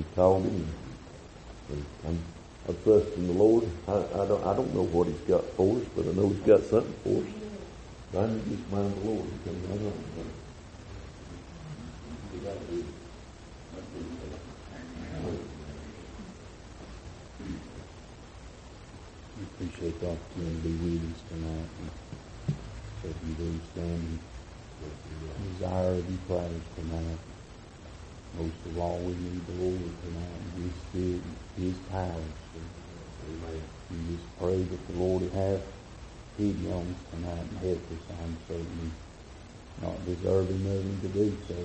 He called him. And I'm, I trust in the Lord. I, I don't I don't know what He's got for us, but I know He's got something for us. I need to just mind the Lord and come right on. We appreciate the opportunity to be with us tonight. And if you do stand and desire of you prayers tonight. Most of all, we need the Lord tonight and His Spirit, His power. We just pray that the Lord will have pity on us tonight and help us. I'm certainly not deserving of Him to do so.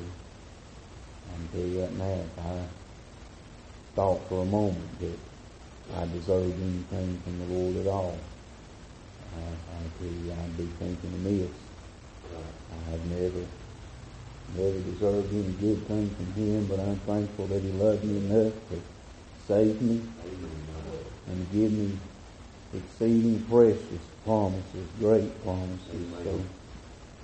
I'm tell you now, I thought for a moment that I deserved anything from the Lord at all, I, I tell you, I'd be thinking amiss. I have never, never deserved any good thing from Him, but I'm thankful that He loved me enough to save me and give me exceeding precious promises, great promises. So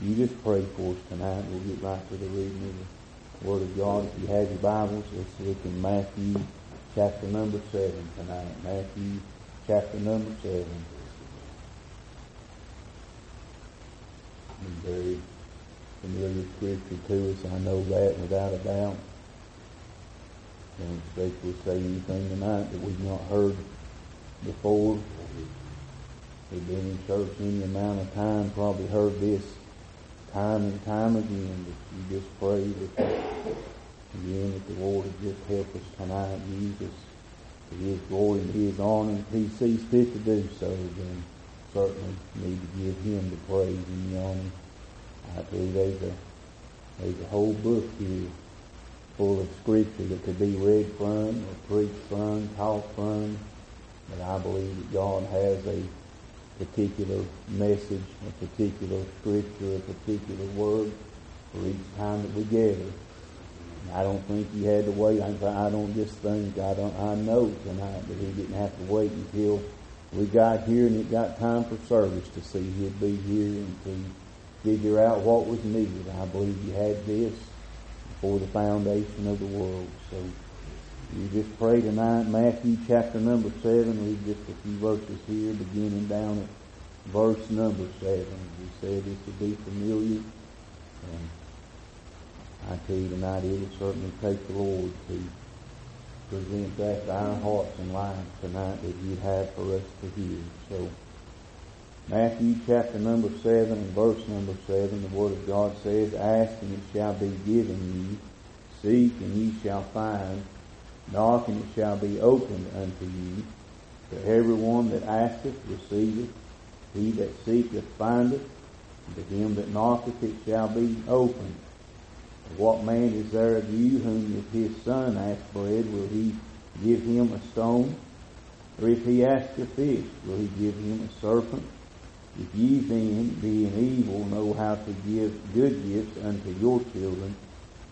you just pray for us tonight. We'll get right to the reading of the Word of God. If you have your Bibles, let's look in Matthew chapter number seven tonight. Matthew chapter number seven. And Very familiar scripture to us. I know that without a doubt. Don't expect we'll say anything tonight that we've not heard before. We've been in church any amount of time, probably heard this time and time again, but you just pray that again that the Lord would just help us tonight, use us to His glory and His honor, if He sees fit to do so, then certainly need to give Him the praise and the honor. I believe there's a there's uh, a whole book here full of scripture that could be read from or preached from, taught from, but I believe that God has a particular message, a particular scripture, a particular word for each time that we gather. I don't think he had to wait. I don't just think. I don't. I know tonight that he didn't have to wait until we got here and it got time for service to see he'd be here and to figure out what was needed. I believe you had this before the foundation of the world. So you just pray tonight, Matthew chapter number seven, read just a few verses here, beginning down at verse number seven. We said this would be familiar. And I tell you tonight, it will certainly take the Lord to present that to our hearts and lives tonight that you'd have for us to hear. So, Matthew chapter number seven and verse number seven, the Word of God says, Ask and it shall be given you, seek and ye shall find, knock and it shall be opened unto you. For everyone that asketh receiveth, he that seeketh findeth, and to him that knocketh it shall be opened. What man is there of you whom if his son ask bread, will he give him a stone? Or if he ask a fish, will he give him a serpent? If ye then, being evil, know how to give good gifts unto your children,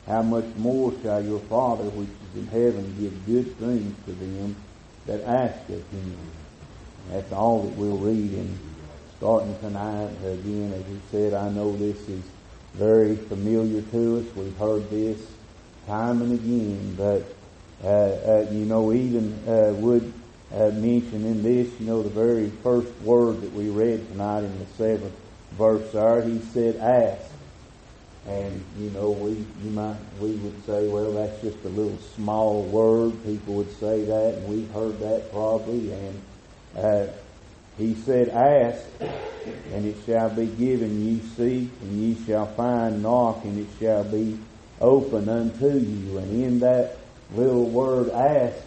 how much more shall your Father which is in heaven give good things to them that ask of him? That's all that we'll read in starting tonight. Again, as we said, I know this is very familiar to us. We've heard this time and again, but uh, uh, you know, even uh, would uh, mention in this, you know, the very first word that we read tonight in the seventh verse there, he said, "Ask." And you know, we you might we would say, well, that's just a little small word. People would say that, and we've heard that probably. And uh, he said, "Ask, and it shall be given you. Seek, and ye shall find. Knock, and it shall be open unto you." And in that little word "ask,"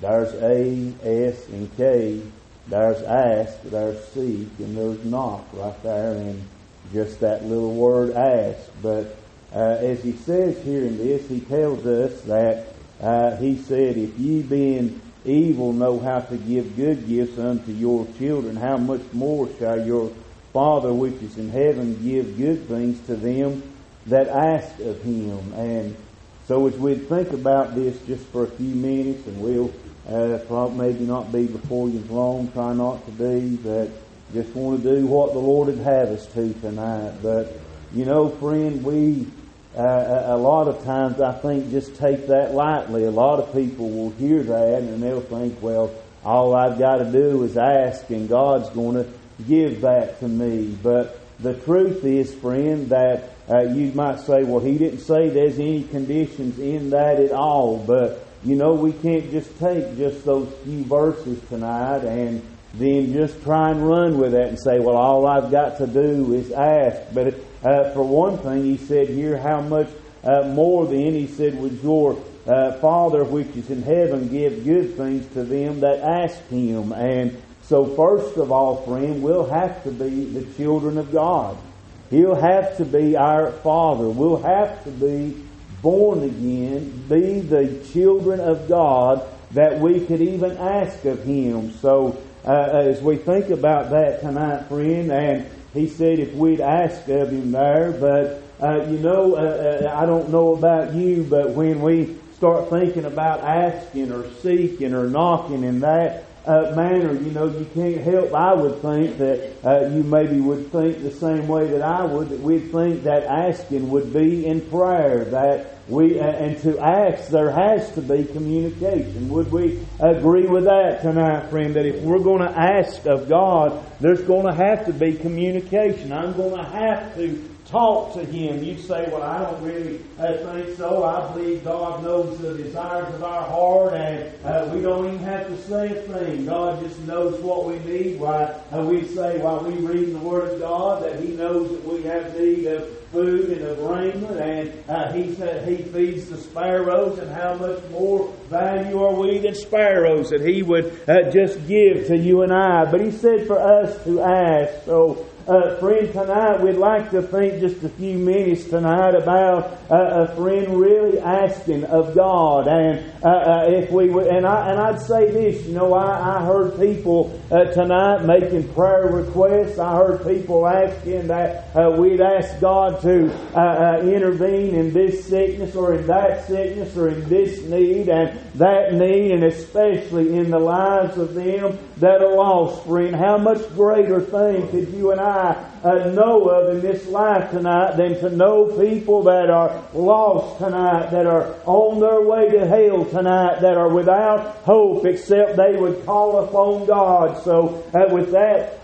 there's A, S, and K. There's ask, there's seek, and there's knock right there in just that little word ask. But uh, as he says here in this, he tells us that uh, he said, "If ye being evil know how to give good gifts unto your children, how much more shall your Father which is in heaven give good things to them that ask of him? And so as we think about this just for a few minutes, and we'll uh, probably maybe not be before you long, try not to be, but just want to do what the Lord would have us to tonight. But you know, friend, we uh, a lot of times I think just take that lightly. A lot of people will hear that and they'll think, well, all I've got to do is ask and God's going to give that to me. But the truth is, friend, that uh, you might say, well, he didn't say there's any conditions in that at all. But, you know, we can't just take just those few verses tonight and then just try and run with that and say, well, all I've got to do is ask. But uh, for one thing, he said here, how much uh, more than he said, would your uh, Father which is in heaven give good things to them that ask him? And so, first of all, friend, we'll have to be the children of God. He'll have to be our Father. We'll have to be born again, be the children of God that we could even ask of Him. So, uh, as we think about that tonight, friend, and he said if we'd ask of him there, but uh, you know, uh, uh, I don't know about you, but when we start thinking about asking or seeking or knocking in that uh, manner, you know, you can't help. I would think that uh, you maybe would think the same way that I would. That we'd think that asking would be in prayer. That we, uh, and to ask, there has to be communication. Would we agree with that tonight, friend? That if we're going to ask of God, there's going to have to be communication. I'm going to have to talk to Him. You say, well, I don't really uh, think so. I believe God knows the desires of our heart and uh, we don't even have to say a thing. God just knows what we need. Why uh, we say while we read the Word of God that He knows that we have need of food and of raiment and uh, He said He feeds the sparrows and how much more value are we than sparrows that He would uh, just give to you and I. But He said for us to ask. So uh, friend, tonight we'd like to think just a few minutes tonight about uh, a friend really asking of God. And uh, uh if we would, and I and I'd say this, you know, I, I heard people uh, tonight making prayer requests. I heard people asking that uh, we'd ask God to intervene in this sickness or in that sickness or in this need and that need, and especially in the lives of them that are lost. Friend, how much greater thing could you and I I uh, know of in this life tonight than to know people that are lost tonight, that are on their way to hell tonight, that are without hope except they would call upon God. So, uh, with that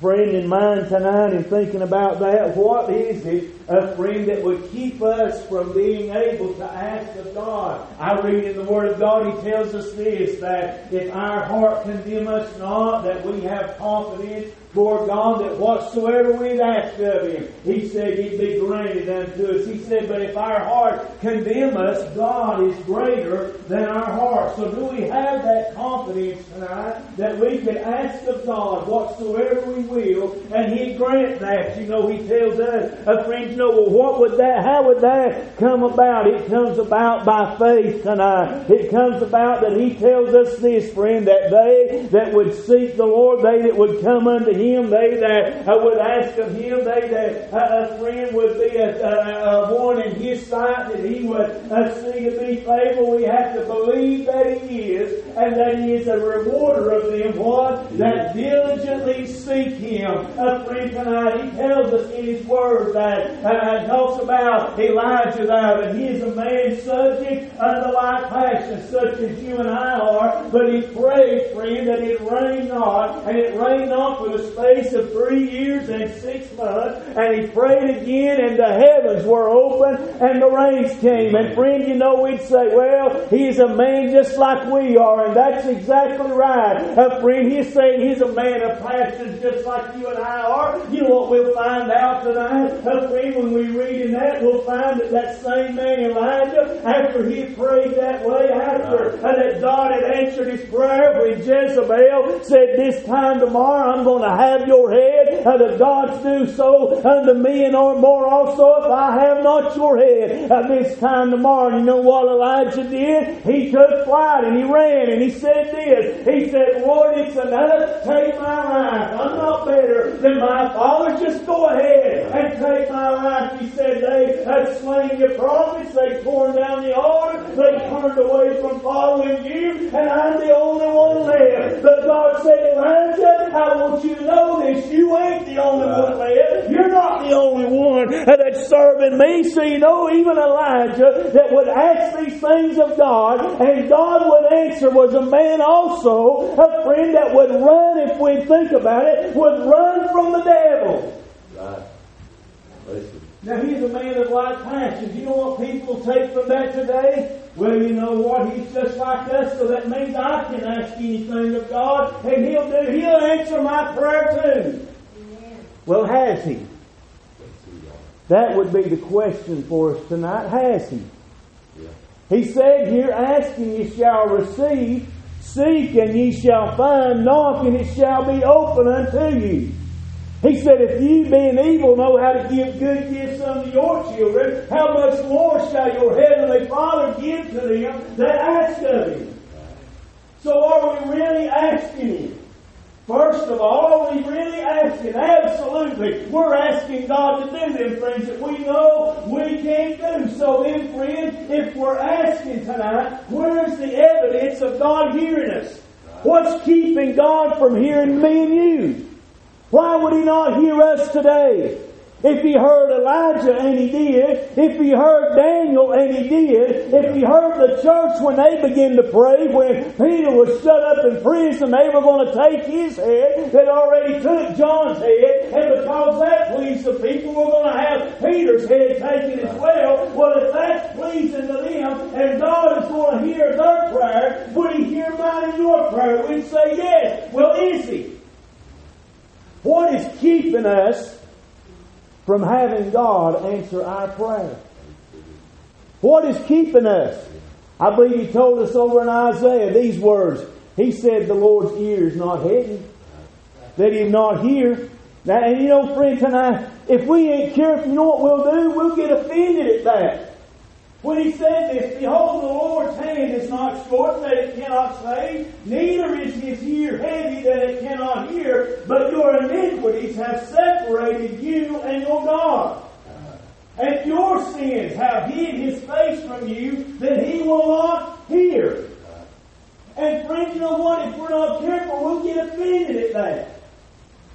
friend in mind tonight and thinking about that, what is it, a friend, that would keep us from being able to ask of God? I read in the Word of God, He tells us this, that if our heart condemn us not, that we have confidence for God, that whatsoever we've asked of Him, He said He'd be granted unto us. He said, but if our heart condemn us, God is greater than our heart. So do we have that confidence tonight that we can ask of God whatsoever we will, and He'd grant that? You know, He tells us, a friend, know, well, what would that, how would that come about? It comes about by faith tonight. It comes about that He tells us this, friend, that they that would seek the Lord, they that would come unto Him, they that uh, would ask of him, they that uh, a friend would be a, a one in his sight that he would uh, see to be faithful. We have to believe that he is, and that he is a rewarder of them, what? That diligently seek him. A friend tonight, he tells us in his word that uh, talks about Elijah there, that he is a man subject unto like passion, such as you and I are, but he prayed, friend, that it rain not, and it rained not for the space of three years and six months, and he prayed again, and the heavens were open, and the rains came. And friend, you know, we'd say, well, he's a man just like we are, and that's exactly right. Uh, friend, he's saying he's a man of passion just like you and I are. You know what we'll find out tonight? Uh, friend, when we read in that, we'll find that that same man Elijah, after he prayed that way, after that God had answered his prayer when Jezebel said, this time tomorrow I'm going to have your head, uh, the gods do so unto me and or more also if I have not your head. At this time tomorrow, you know what Elijah did? He took flight and he ran and he said this. He said, Lord, it's enough. Take my life. I'm not better than my father. Just go ahead and take my life. He said, they had slain your prophets. They torn down the altar. They turned away from following you, and I'm the only one left. But God said, Elijah, I want you to know this. You ain't the only one left. You're not the only one that's serving me. So you know, even Elijah that would ask these things of God, and God would answer, was a man also, a friend that would run, if we think about it, would run from the devil. Right. Listen. Now he's a man of like passions. You know what people take from that today? Well, you know what? He's just like us, so that means I can ask anything of God, and He'll do. He'll answer my prayer too. Well, has He? That would be the question for us tonight. Has He? Yeah. He said here, Ask and ye shall receive, seek and ye shall find, knock and it shall be open unto you. He said, If you, being evil know how to give good gifts unto your children, how much more shall your heavenly Father give to them that ask of him? So are we really asking him? First of all, are we really asking? Absolutely. We're asking God to do them things that we know we can't do. So then, friend, if we're asking tonight, where's the evidence of God hearing us? What's keeping God from hearing me and you? Why would he not hear us today? If he heard Elijah and he did, if he heard Daniel and he did, if he heard the church when they began to pray, when Peter was shut up in prison, they were going to take his head, that already took John's head, and because that pleased the people, we're going to have Peter's head taken as well. Well, if that's pleasing to them, and God is going to hear their prayer, would he hear mine and your prayer? We'd say yes. Well, is he? What is keeping us from having God answer our prayer? What is keeping us? I believe he told us over in Isaiah these words. He said the Lord's ear is not heavy, that he not hear. Now, and you know, friend, tonight, if we ain't careful, you know what we'll do? We'll get offended at that. When he said this, behold, the Lord's hand is not short that it cannot save, neither is his ear heavy that it cannot hear, but your iniquities have separated you and your God. And your sins have hid his face from you that he will not hear. And friends, you know what? If we're not careful, we'll get offended at that.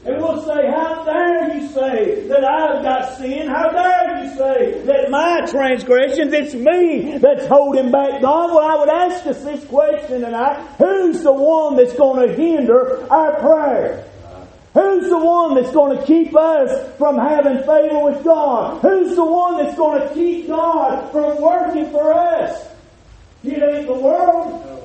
And we'll say, How dare you say that I've got sin? How dare you say that my transgressions, it's me that's holding back God? Well, I would ask us this question tonight Who's the one that's going to hinder our prayer? Who's the one that's going to keep us from having favor with God? Who's the one that's going to keep God from working for us? It ain't the world.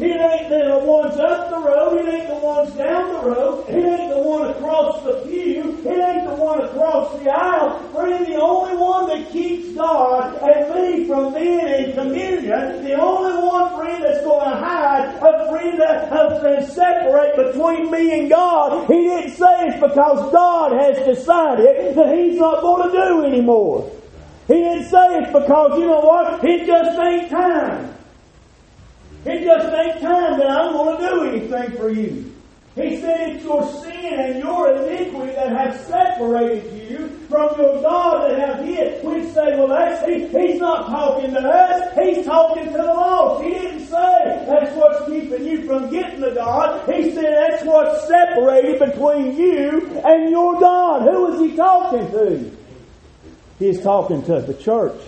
It ain't the ones up the road. It ain't the ones down the road. It ain't the one across the pew. It ain't the one across the aisle. Friend, the only one that keeps God and me from being in communion, the only one, friend, that's going to hide, a friend that and separate between me and God, he didn't say it's because God has decided that he's not going to do anymore. He didn't say it's because, you know what, it just ain't time. It just ain't time that I'm going to do anything for you. He said it's your sin and your iniquity that have separated you from your God that have hid. We say, well, that's he, he's not talking to us. He's talking to the lost. He didn't say that's what's keeping you from getting to God. He said that's what's separated between you and your God. Who is he talking to? He is talking to the church.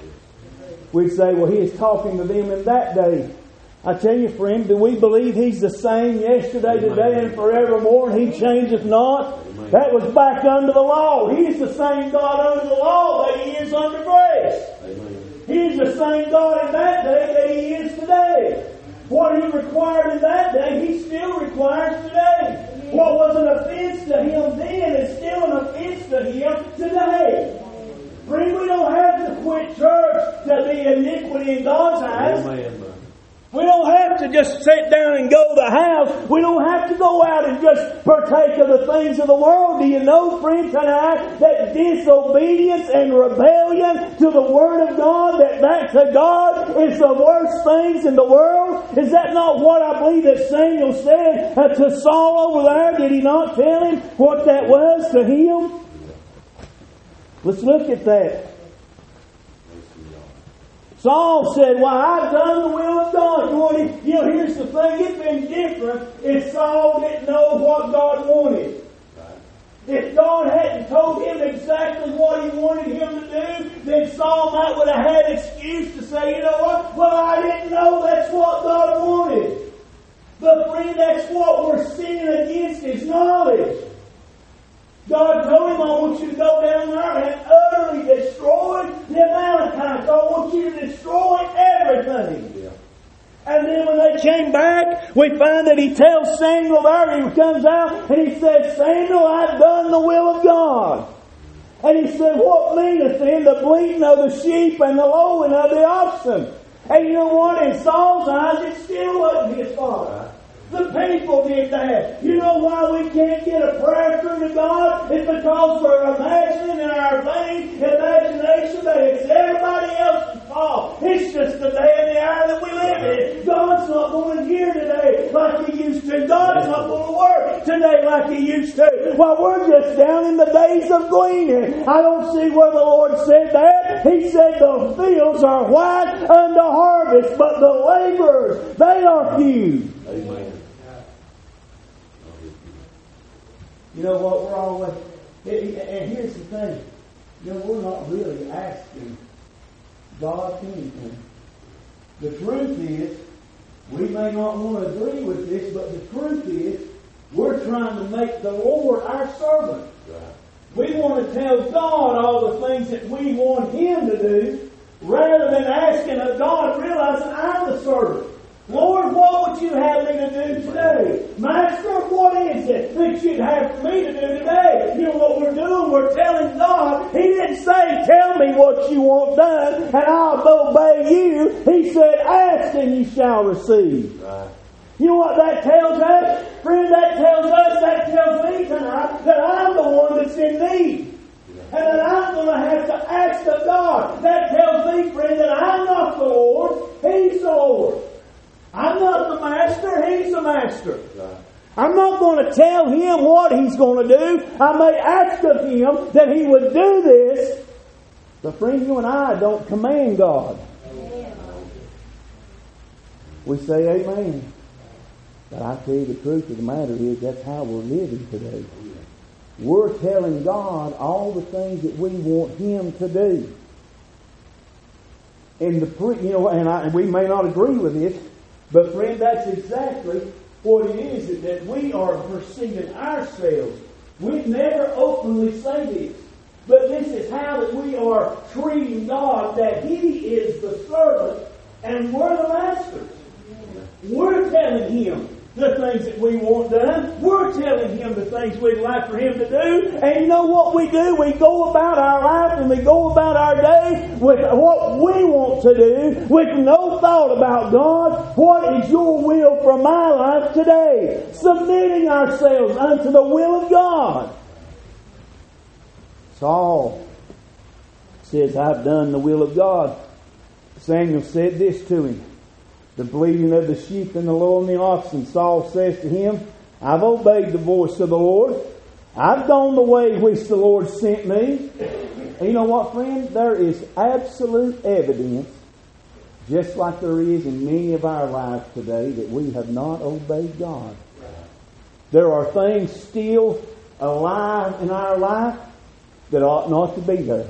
We'd say, well, he is talking to them in that day. I tell you, friend, do we believe He's the same yesterday, today, and forevermore, and He changeth not? That was back under the law. He's the same God under the law that He is under grace. He's the same God in that day that He is today. What He required in that day, He still requires today. What was an offense to Him then is still an offense to Him today. Friend, we don't have to quit church to be iniquity in God's eyes. We don't have to just sit down and go to the house. We don't have to go out and just partake of the things of the world. Do you know, friend, tonight, that disobedience and rebellion to the Word of God, that back to God, is the worst things in the world? Is that not what I believe that Samuel said uh, to Saul over there? Did he not tell him what that was to him? Let's look at that. Saul said, Well, I've done the will of God. You, you know, here's the thing, it's been different if Saul didn't know what God wanted. If God hadn't told him exactly what he wanted him to do, then Saul might would have had excuse to say, you know what? Well, I didn't know that's what God wanted. But friend, that's what we're sinning against is knowledge. God told him, I want you to go down there and utterly destroy the Amalekites. I want you to destroy everything. Yeah. And then when they came back, we find that he tells Samuel there, he comes out and he says, Samuel, I've done the will of God. And he said, What meaneth then the bleating of the sheep and the lowing of the oxen? And you know what? In Saul's eyes, it still wasn't his fault. The people did that. You know why we can't get a prayer through to God? It's because we're imagining in our vain imagination that it's everybody else's fault. It's just the day and the hour that we live in. God's not going hear today like He used to. God's not going to work today like He used to. Well, we're just down in the days of gleaning. I don't see where the Lord said that. He said the fields are white unto harvest, but the laborers, they are few. Amen. You know what? We're always, and here's the thing. You know, we're not really asking God anything. The truth is, we may not want to agree with this, but the truth is, we're trying to make the Lord our servant. Right. We want to tell God all the things that we want Him to do, rather than asking of God, realizing I'm the servant. Lord, what would you have me to do today? Master, what is it that you'd have me to do today? You know what we're doing? We're telling God. He didn't say, tell me what you want done and I'll obey you. He said, ask and you shall receive. Right. You know what that tells us? Friend, that tells us, that tells me tonight that I'm the one that's in need. And that I'm going to have to ask of God. That tells me, friend, that I'm not the Lord. He's the Lord. I'm not the master, he's the master. I'm not going to tell him what he's going to do. I may ask of him that he would do this. But friend, you and I don't command God. We say amen. But I tell you the truth of the matter is that's how we're living today. We're telling God all the things that we want Him to do. And the you know, and, I, and we may not agree with this, but friend, that's exactly what it is that we are perceiving ourselves. We never openly say this. But this is how that we are treating God, that He is the servant and we're the masters. We're telling Him the things that we want done. We're telling Him the things we'd like for Him to do. And you know what we do? We go about our life and we go about our day with what we want to do with no thought about God. What is your will for my life today? Submitting ourselves unto the will of God. Saul says, I've done the will of God. Samuel said this to him the bleating of the sheep and the lowing of the oxen. Saul says to him, I've obeyed the voice of the Lord. I've gone the way which the Lord sent me. And you know what, friend? There is absolute evidence, just like there is in many of our lives today, that we have not obeyed God. There are things still alive in our life that ought not to be there.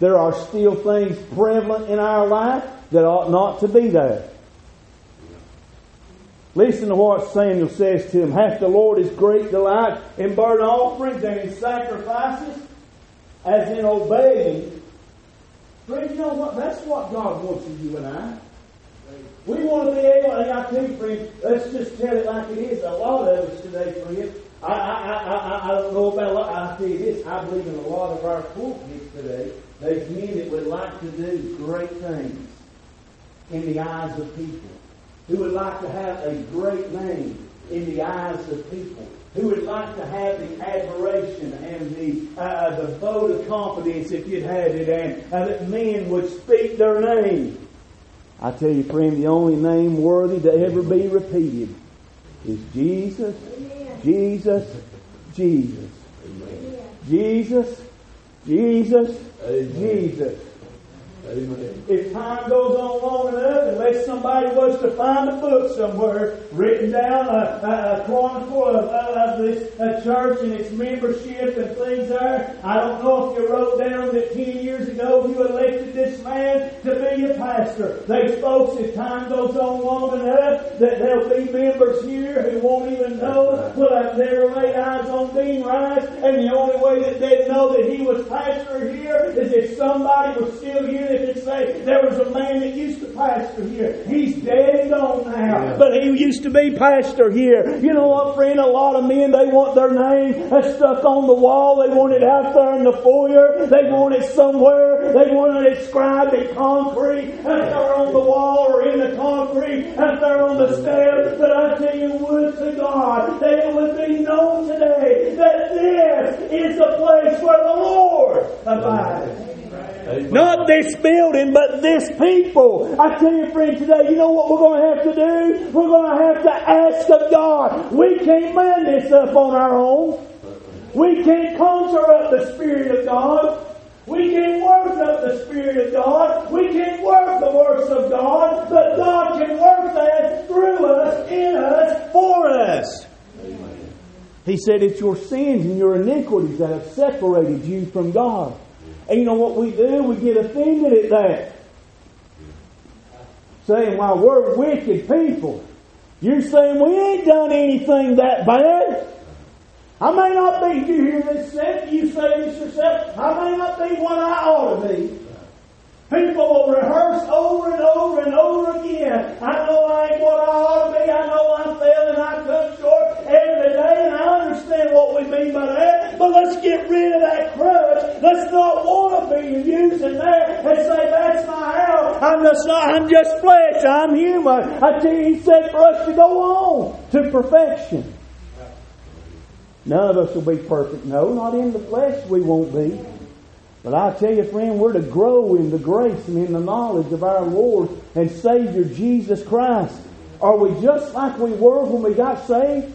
There are still things prevalent in our life that ought not to be there. Listen to what Samuel says to him. Hath the Lord his great delight in burnt offerings and in sacrifices, as in obeying. Friends, you know what? That's what God wants of you and I. We want to be able, and I tell you, friends, let's just tell it like it is. A lot of us today, friends, I, I, I, I, don't know about, lot, I'll tell you this, I believe in a lot of our pulpits today, there's men that would like to do great things in the eyes of people who would like to have a great name in the eyes of people, who would like to have the admiration and the uh, uh, the vote of confidence, if you'd had it, and uh, that men would speak their name. I tell you, friend, the only name worthy to ever be repeated is Jesus, Jesus, Jesus, Jesus, Jesus, Jesus. Amen. If time goes on long enough, unless somebody was to find a book somewhere written down a, a, a chronicle of, of this a church and its membership and things there, I don't know if you wrote down that 10 years ago you elected this man to be a pastor. These folks, if time goes on long enough, that there'll be members here who won't even know, will have never laid eyes on Dean Rice, and the only way that they'd know that he was pastor here is if somebody was still here could say, there was a man that used to pastor here. He's dead and gone now, Yeah. but he used to be pastor here. You know what, friend? A lot of men, they want their name stuck on the wall. They want it out there in the foyer. They want it somewhere. They want it inscribed in concrete out there on the wall or in the concrete out there on the stairs. But I tell you, would to God that it would be known today that this is the place where the Lord abides. Amen. Not this building, but this people. I tell you, friend, today, you know what we're going to have to do? We're going to have to ask of God. We can't man this up on our own. We can't conjure up the Spirit of God. We can't work up the Spirit of God. We can't work the works of God. But God can work that through us, in us, for us. He said, It's your sins and your iniquities that have separated you from God. And you know what we do? We get offended at that. Saying, well, we're wicked people. You're saying we ain't done anything that bad. I may not be, you hear this? You say this yourself. I may not be what I ought to be. People will rehearse over and over and over again. I know I ain't what I ought to be. I know I fail and I come short every day, and I understand what we mean by that. But let's get rid of that crutch. Let's not want to be using that and say that's my hell. I'm just not. I'm just flesh. I'm human. I tell you, He said for us to go on to perfection. None of us will be perfect. No, not in the flesh. We won't be. But I tell you, friend, we're to grow in the grace and in the knowledge of our Lord and Savior Jesus Christ. Are we just like we were when we got saved?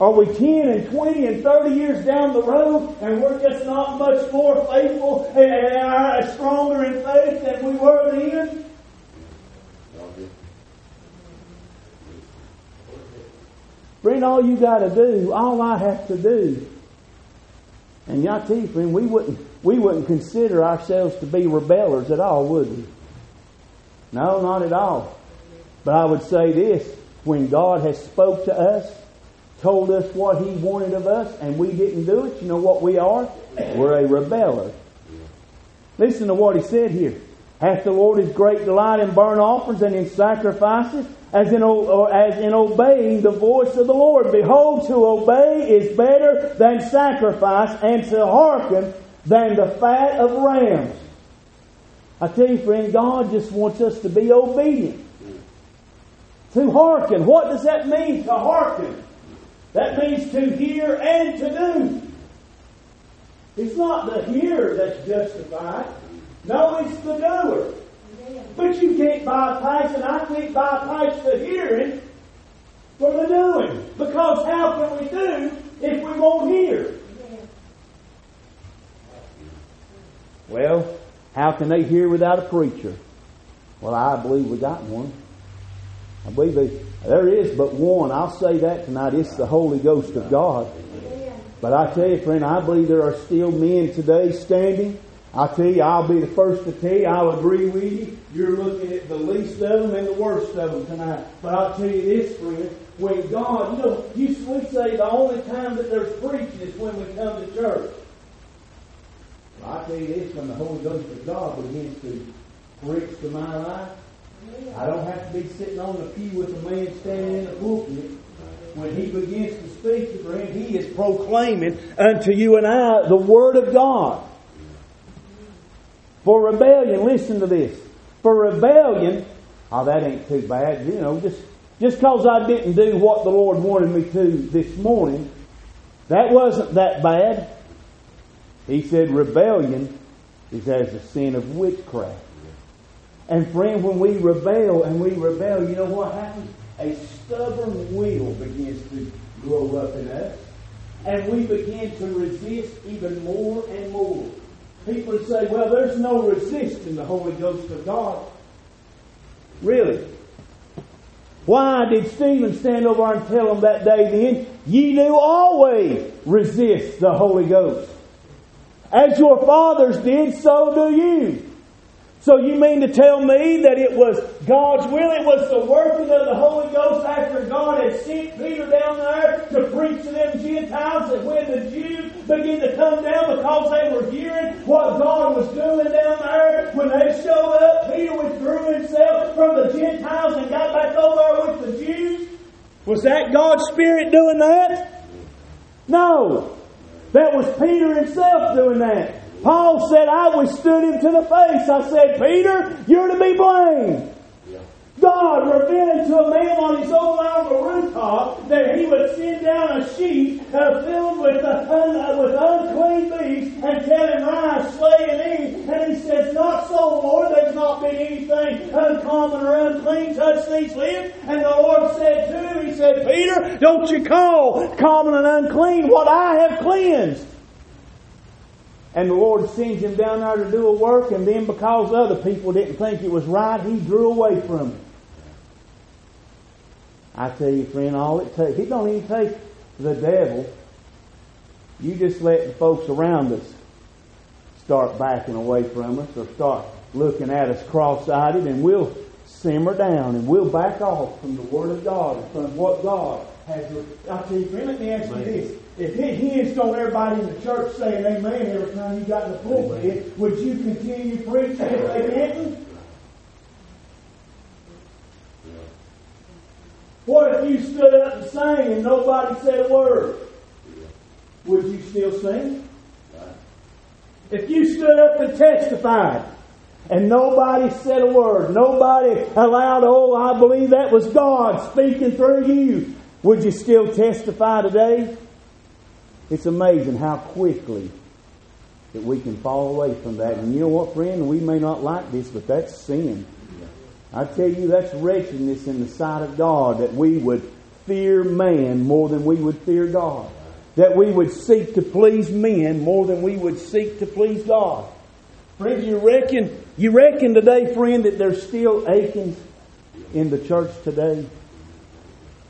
Are we 10 and 20 and 30 years down the road and we're just not much more faithful and, stronger in faith than we were then? Friend, all you got to do, all I have to do, and y'all tell you, friend, we wouldn't we wouldn't consider ourselves to be rebellers at all, would we? No, not at all. But I would say this: when God has spoke to us, told us what He wanted of us, and we didn't do it, you know what we are? We're a rebeller. Listen to what He said here. Hath the Lord His great delight in burnt offerings and in sacrifices, as in, as in obeying the voice of the Lord? Behold, to obey is better than sacrifice, and to hearken than the fat of rams. I tell you, friend, God just wants us to be obedient. To hearken. What does that mean, to hearken? That means to hear and to do. It's not the hearer that's justified. No, it's the doer. But you can't bypass, and I can't bypass the hearing for the doing. Because how can we do if we won't hear? Well, how can they hear without a preacher? Well, I believe we got one. I believe they, there is but one. I'll say that tonight. It's the Holy Ghost of God. But I tell you, friend, I believe there are still men today standing. I tell you, I'll be the first to tell you, I'll agree with you. You're looking at the least of them and the worst of them tonight. But I'll tell you this, friend, when God, you know, you, we say the only time that there's preaching is when we come to church. I tell you this, when the Holy Ghost of God begins to preach to my life, I don't have to be sitting on the pew with a man standing in the pulpit. When he begins to speak to friend, he is proclaiming unto you and I the Word of God. For rebellion, listen to this. For rebellion, oh, that ain't too bad. You know, just just because I didn't do what the Lord wanted me to this morning, that wasn't that bad. He said rebellion is as a sin of witchcraft. And friend, when we rebel and we rebel, you know what happens? A stubborn will begins to grow up in us. And we begin to resist even more and more. people say, well, there's no resisting the Holy Ghost of God. Really? Why did Stephen stand over and tell them that day then, ye do always resist the Holy Ghost? As your fathers did, so do you. So you mean to tell me that it was God's will, it was the working of the Holy Ghost after God had sent Peter down there to preach to them Gentiles that when the Jews began to come down because they were hearing what God was doing down there, when they showed up, Peter withdrew himself from the Gentiles and got back over with the Jews? Was that God's Spirit doing that? No. That was Peter himself doing that. Paul said, I withstood him to the face. I said, Peter, you're to be blamed. God revealed to a man on his own the rooftop that he would send down a sheep uh, filled with, uh, un, uh, with unclean beasts and tell him, rise, slay, and eat. And he says, Not so, Lord. There's not been anything uncommon or unclean touch these lips. And the Lord said to him, He said, Peter, don't you call common and unclean what I have cleansed. And the Lord sends him down there to do a work, and then because other people didn't think it was right, he drew away from it. I tell you, friend, all it takes, it don't even take the devil. You just let the folks around us start backing away from us or start looking at us cross-eyed and we'll simmer down and we'll back off from the Word of God and from what God has. I tell you, friend, let me ask you this. If it hinged on everybody in the church saying amen every time you got in the pulpit, would you continue preaching if they didn't? What if you stood up and sang and nobody said a word? Would you still sing? If you stood up and testified and nobody said a word, nobody allowed, oh, I believe that was God speaking through you, would you still testify today? It's amazing how quickly that we can fall away from that. And you know what, friend? We may not like this, but that's sin. I tell you, that's wretchedness in the sight of God that we would fear man more than we would fear God. That we would seek to please men more than we would seek to please God. Friend, you reckon, you reckon today, friend, that there's still Achan in the church today?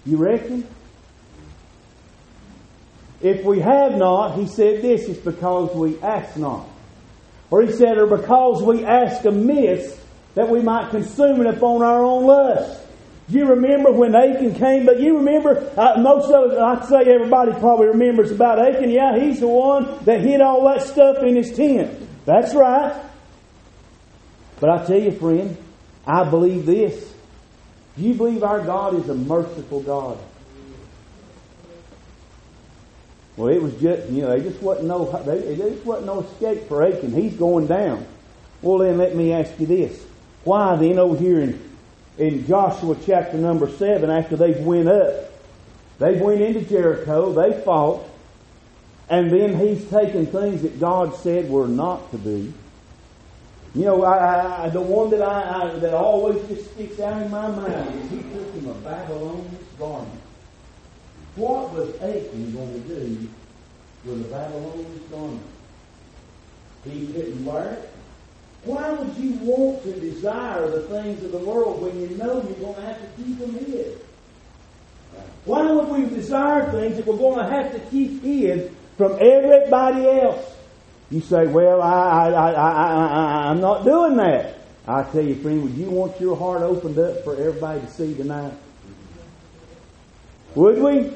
You reckon? If we have not, he said this, is because we ask not. Or he said, or because we ask amiss, that we might consume it upon our own lust. Do you remember when Achan came? But you remember, uh, most of us, I'd say everybody probably remembers about Achan. Yeah, he's the one that hid all that stuff in his tent. That's right. But I tell you, friend, I believe this. Do you believe our God is a merciful God? Well, it was just, you know, they just wasn't no, they just wasn't no escape for Achan. He's going down. Well, then let me ask you this. Why then over here in, in Joshua chapter number seven, after they've went up, they went into Jericho, they fought, and then he's taken things that God said were not to be. You know, I, I, the one that I, I, that always just sticks out in my mind is he took him a Babylonian garment. What was Achan going to do with a Babylonian garment? He didn't wear it. Why would you want to desire the things of the world when you know you're going to have to keep them hid? Why would we desire things that we're going to have to keep hid from everybody else? You say, well, I, I, I, I'm not doing that. I tell you, friend, would you want your heart opened up for everybody to see tonight? Would we?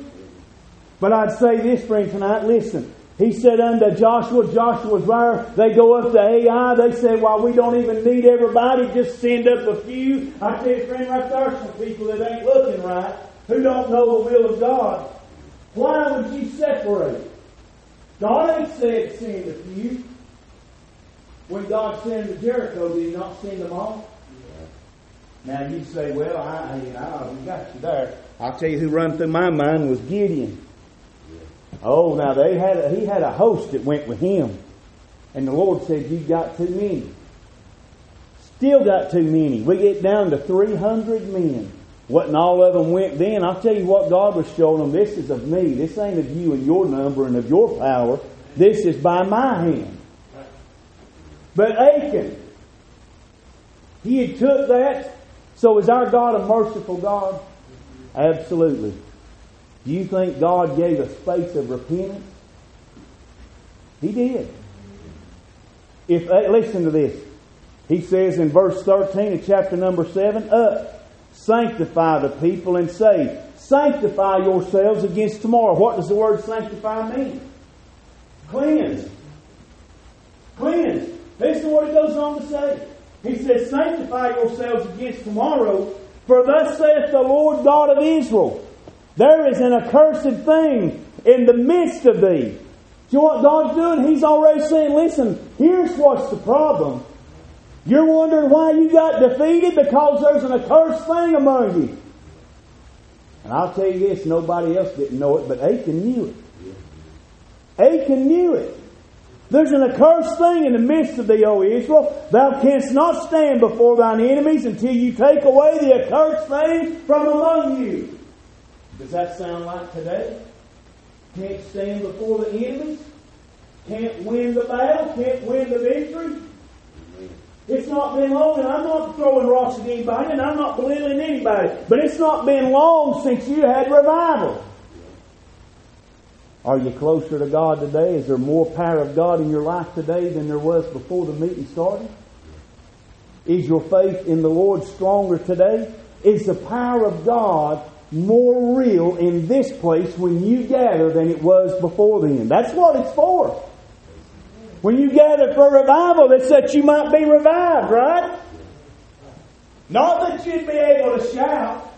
But I'd say this, friend, tonight, listen. He said unto Joshua, Joshua's there. They go up to Ai. They say, well, we don't even need everybody. Just send up a few. I tell you, friend, right there are some people that ain't looking right, who don't know the will of God. Why would you separate? God ain't said send a few. When God sent to Jericho, did he not send them all? Now you say, well, I, I, I got you there. I'll tell you who run through my mind was Gideon. Oh, now they had a, he had a host that went with him. And the Lord said, You got too many. Still got too many. We get down to 300 men. Wasn't all of them went then. I'll tell you what God was showing them. This is of me. This ain't of you and your number and of your power. This is by my hand. But Achan, he had took that. So is our God a merciful God? Absolutely. Do you think God gave a space of repentance? He did. If listen to this. He says in verse 13 of chapter number 7, Up, sanctify the people and say, Sanctify yourselves against tomorrow. What does the word sanctify mean? Cleanse. Cleanse. Listen to what it goes on to say. He says, Sanctify yourselves against tomorrow, for thus saith the Lord God of Israel, There is an accursed thing in the midst of thee. Do you know what God's doing? He's already saying, Listen, here's what's the problem. You're wondering why you got defeated? Because there's an accursed thing among you. And I'll tell you this, nobody else didn't know it, but Achan knew it. Achan knew it. There's an accursed thing in the midst of thee, O Israel. Thou canst not stand before thine enemies until you take away the accursed thing from among you. Does that sound like today? Can't stand before the enemies? Can't win the battle? Can't win the victory? It's not been long, and I'm not throwing rocks at anybody, and I'm not belittling anybody, but it's not been long since you had revival. Are you closer to God today? Is there more power of God in your life today than there was before the meeting started? Is your faith in the Lord stronger today? Is the power of God more real in this place when you gather than it was before then? That's what it's for. When you gather for revival, it's that you might be revived, right? Not that you'd be able to shout.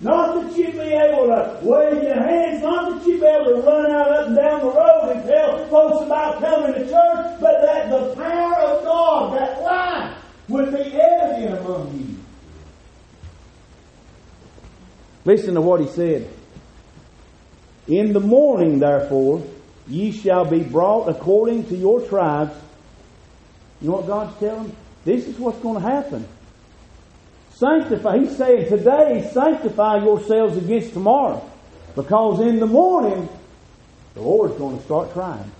Not that you'd be able to wave your hands. Not that you'd be able to run out up and down the road and tell folks about coming to church. But that the power of God, that life, would be evident among you. Listen to what he said. In the morning, therefore, Ye shall be brought according to your tribes. You know what God's telling? This is what's going to happen. Sanctify. He's saying today, sanctify yourselves against tomorrow. Because in the morning, the Lord's going to start trying.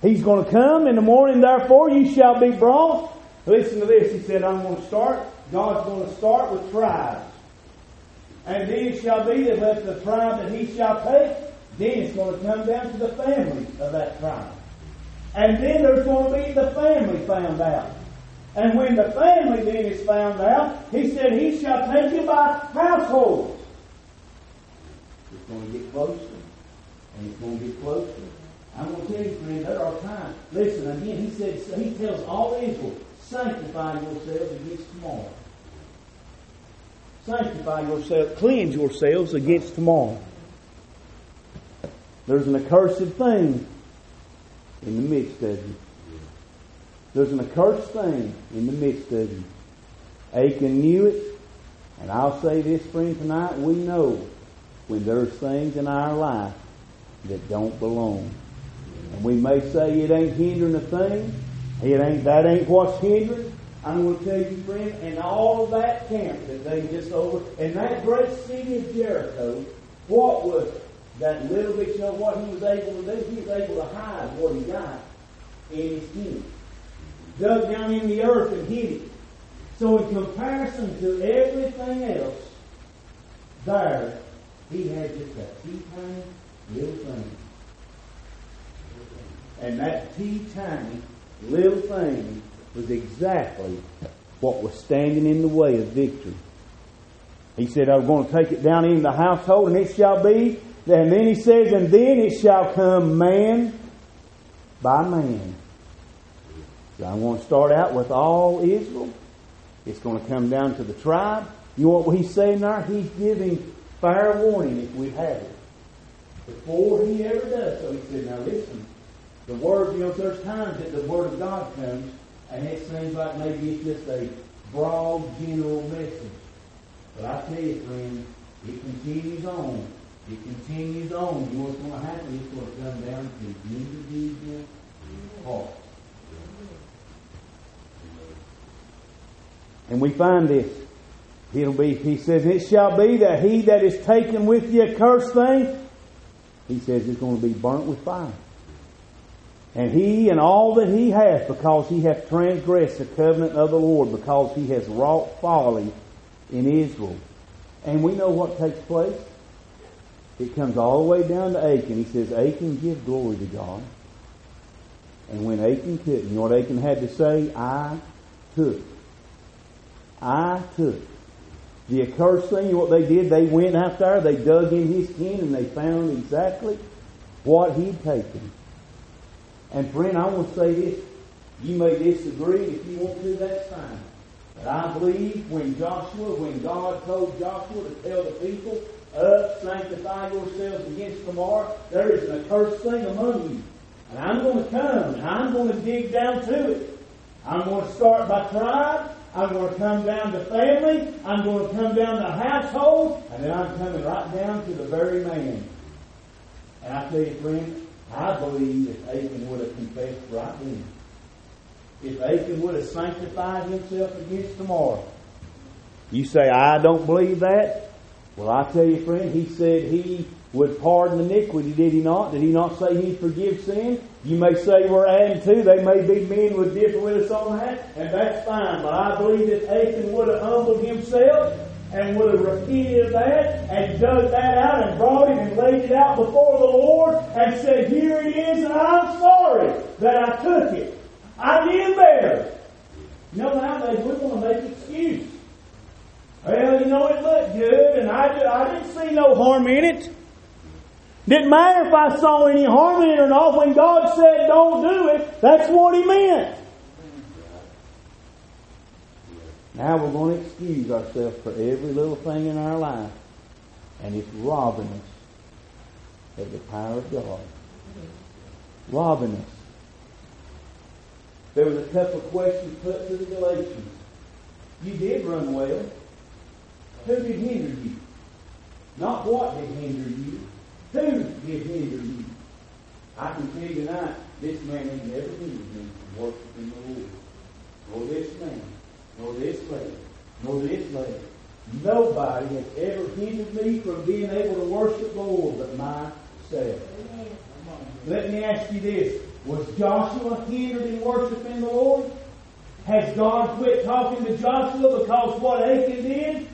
He's going to come in the morning, therefore you shall be brought. Listen to this. He said, I'm going to start. God's going to start with tribes. And then it shall be that let the tribe that he shall take then it's going to come down to the family of that tribe. And then there's going to be the family found out. And when the family then is found out, he said, He shall take you by households. It's going to get closer. And it's going to get closer. I'm going to tell you, friend, there are times. Listen, again, he said, he tells all Israel, sanctify yourselves against tomorrow. Sanctify yourselves, cleanse yourselves against tomorrow. There's an accursed thing in the midst of you. There's an accursed thing in the midst of you. Achan knew it, and I'll say this, friend, tonight, we know when there's things in our life that don't belong. And we may say it ain't hindering a thing. It ain't that ain't what's hindering. I'm going to tell you, friend, and all that camp that they just over, and that great city of Jericho, what was that little bit you know what he was able to do, he was able to hide what he got in his tent. Dug down in the earth and hid it. So in comparison to everything else, there, he had just a teeny tiny little thing. And that teeny tiny little thing was exactly what was standing in the way of victory. He said, I'm going to take it down in the household, and it shall be and then he says, and then it shall come man by man. So I want to start out with all Israel. It's going to come down to the tribe. You know what he's saying there? He's giving fair warning if we have it. Before he ever does so, he said, now listen, the word, you know, there's times that the word of God comes, and it seems like maybe it's just a broad, general message. But I tell you, friend, it continues on it continues on. You know what's going to happen? It's going to come down to the individual hearts. And we find this. It'll be, he says, it shall be that he that is taken with the accursed thing, he says is going to be burnt with fire. And he and all that he hath, because he hath transgressed the covenant of the Lord, because he has wrought folly in Israel. And we know what takes place. It comes all the way down to Achan. He says, Achan, give glory to God. And when Achan couldn't, you know what Achan had to say? I took. I took. The accursed thing, what they did, they went out there, they dug in his kin, and they found exactly what he'd taken. And friend, I want to say this. You may disagree. If you want to, that's fine. But I believe when Joshua, when God told Joshua to tell the people, up, sanctify yourselves against tomorrow, there is an accursed thing among you. And I'm going to come, and I'm going to dig down to it. I'm going to start by tribe. I'm going to come down to family. I'm going to come down to household. And then I'm coming right down to the very man. And I tell you, friend, I believe if Achan would have confessed right then, if Achan would have sanctified himself against tomorrow, you say, I don't believe that? Well, I tell you, friend, he said he would pardon iniquity, did he not? Did he not say he'd forgive sin? You may say we're adding to. They may be men would differ with us on that, and that's fine. But I believe if Achan would have humbled himself and would have repeated that and dug that out and brought it and laid it out before the Lord and said, Here it is, and I'm sorry that I took it. I did better. You know, nowadays we want to make excuse. Well, you know, it looked good, and I, I didn't see no harm in it. Didn't matter if I saw any harm in it or not. When God said don't do it, that's what He meant. Now we're going to excuse ourselves for every little thing in our life, and it's robbing us of the power of God. Robbing us. There was a couple of questions put to the Galatians. You did run well. Who did hinder you? Not what did hinder you. Who did hinder you? I can tell you tonight, this man ain't never hindered me from worshiping the Lord. Nor this man, nor this lady, nor this lady. Nobody has ever hindered me from being able to worship the Lord but myself. Let me ask you this. Was Joshua hindered in worshiping the Lord? Has God quit talking to Joshua because what Achan did?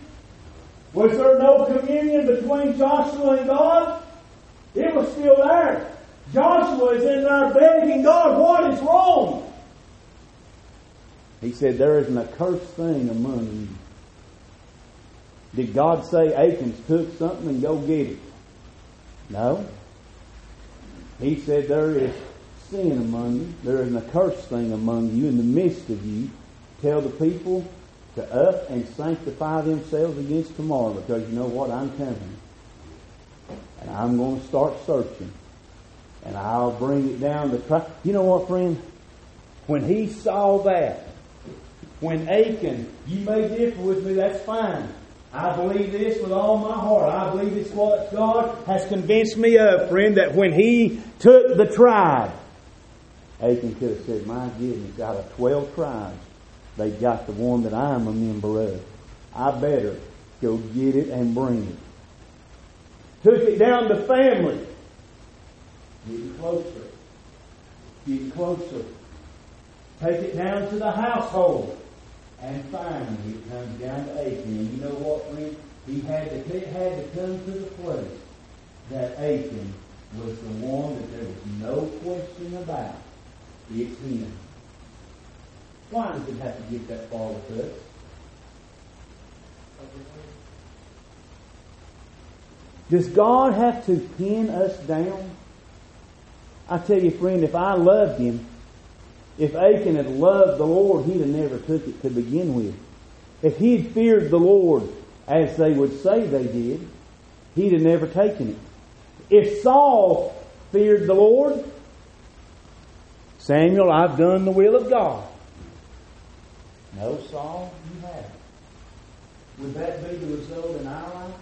Was there no communion between Joshua and God? It was still there. Joshua is in there begging God, what is wrong? He said, There is an accursed thing among you. Did God say Achan's took something and go get it? No. He said, There is sin among you. There is an accursed thing among you in the midst of you. Tell the people to up and sanctify themselves against tomorrow because you know what? I'm coming. And I'm going to start searching. And I'll bring it down to try. You know what, friend? When he saw that, when Achan, you may differ with me, that's fine. I believe this with all my heart. I believe it's what God has convinced me of, friend, that when he took the tribe, Achan could have said, My goodness, out of 12 tribes, they got the one that I'm a member of. I better go get it and bring it. Took it down to family. Getting closer. Getting closer. Take it down to the household. And finally it comes down to Achan. You know what, friend? He had to, it had to come to the place that Achan was the one that there was no question about. It's him. Why does it have to get that far with us? Does God have to pin us down? I tell you, friend, if I loved him, if Achan had loved the Lord, he'd have never took it to begin with. If he'd feared the Lord as they would say they did, he'd have never taken it. If Saul feared the Lord, Samuel, I've done the will of God. No, Saul, you haven't. Would that be the result in our life?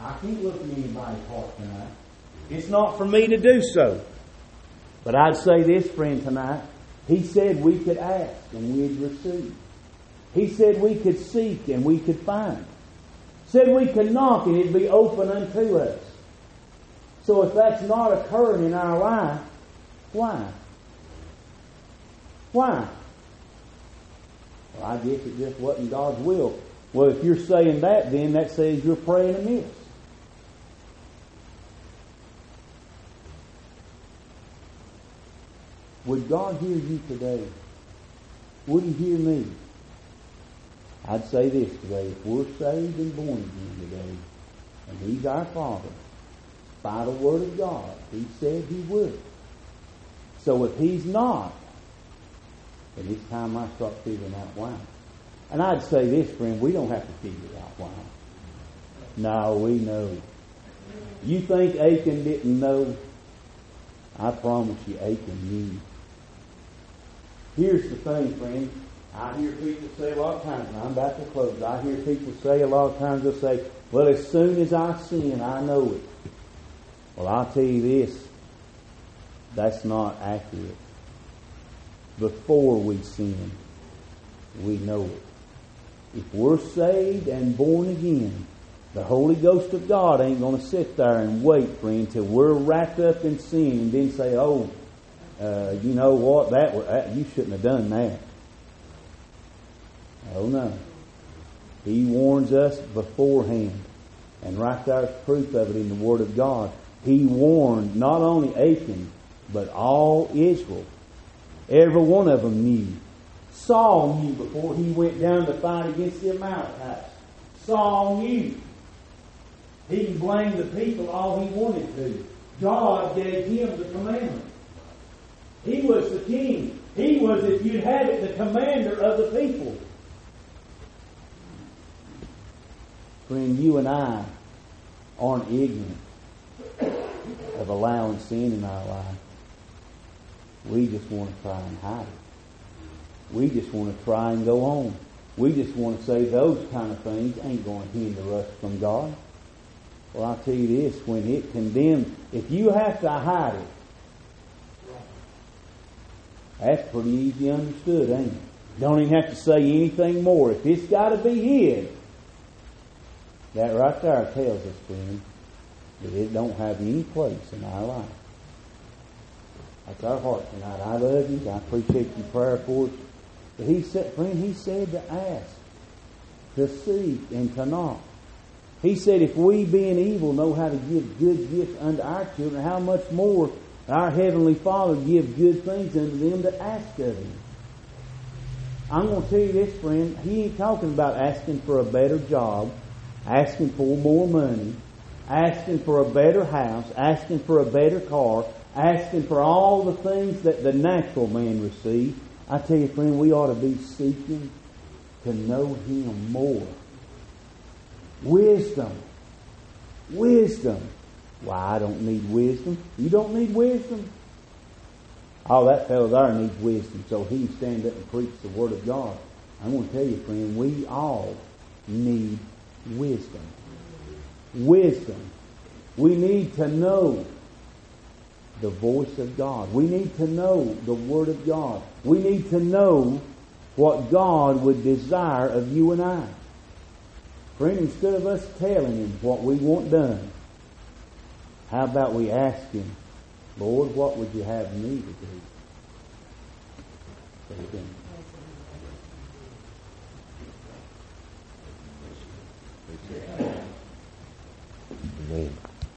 I can't look at anybody's heart tonight. It's not for me to do so. But I'd say this, friend, tonight. He said we could ask and we'd receive. He said we could seek and we could find. Said we could knock and it'd be open unto us. So if that's not occurring in our life, why? Why? Well, I guess it just wasn't God's will. Well, if you're saying that, then that says you're praying amiss. Would God hear you today? Would He hear me? I'd say this today. If we're saved and born again today, and He's our Father, by the Word of God, He said He would. So if He's not, then it's time I start figuring out why. And I'd say this, friend, we don't have to figure out why. No, we know. You think Achan didn't know? I promise you, Achan knew. Here's the thing, friend. I hear people say a lot of times, and I'm about to close, I hear people say a lot of times, they'll say, well, as soon as I sin, I know it. Well, I'll tell you this, that's not accurate. Before we sin, we know it. If we're saved and born again, the Holy Ghost of God ain't going to sit there and wait, friend, till we're wrapped up in sin and then say, oh, uh, you know what, that, that you shouldn't have done that. Oh no. He warns us beforehand. And right there's proof of it in the Word of God. He warned not only Achan, but all Israel. Every one of them knew. Saul knew before he went down to fight against the Amalekites. Saul knew. He can blame the people all he wanted to. God gave him the commandment. He was the king. He was, if you'd have it, the commander of the people. Friend, you and I aren't ignorant of allowing sin in our life. We just want to try and hide it. We just want to try and go on. We just want to say those kind of things ain't going to hinder us from God. Well, I'll tell you this, when it condemns, if you have to hide it, that's pretty easy understood, ain't it? Don't even have to say anything more. If it's got to be hid, that right there tells us, friend, that it don't have any place in our life. That's our heart tonight. I love you. I appreciate your prayer for us. But he said, friend, he said to ask, to seek, and to knock. He said, if we being evil know how to give good gifts unto our children, how much more our Heavenly Father give good things unto them that ask of Him. I'm going to tell you this, friend. He ain't talking about asking for a better job, asking for more money, asking for a better house, asking for a better car, asking for all the things that the natural man receives. I tell you, friend, we ought to be seeking to know Him more. Wisdom. Wisdom. Why, I don't need wisdom. You don't need wisdom. Oh, that fellow there needs wisdom, so he stand up and preach the Word of God. I'm going to tell you, friend, we all need wisdom. Wisdom. We need to know the voice of God. We need to know the Word of God. We need to know what God would desire of you and I. Friend, instead of us telling Him what we want done, how about we ask Him, Lord, what would you have me to do? Amen.